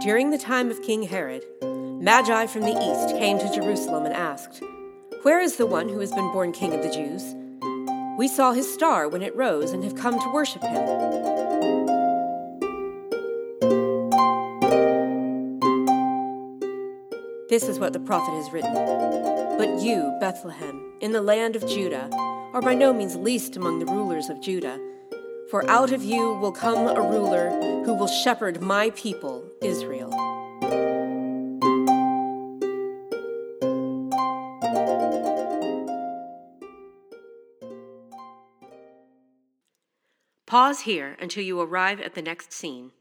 During the time of King Herod, Magi from the east came to Jerusalem and asked, Where is the one who has been born king of the Jews? We saw his star when it rose and have come to worship him. This is what the prophet has written. But you, Bethlehem, in the land of Judah, are by no means least among the rulers of Judah. For out of you will come a ruler who will shepherd my people, Israel. Pause here until you arrive at the next scene.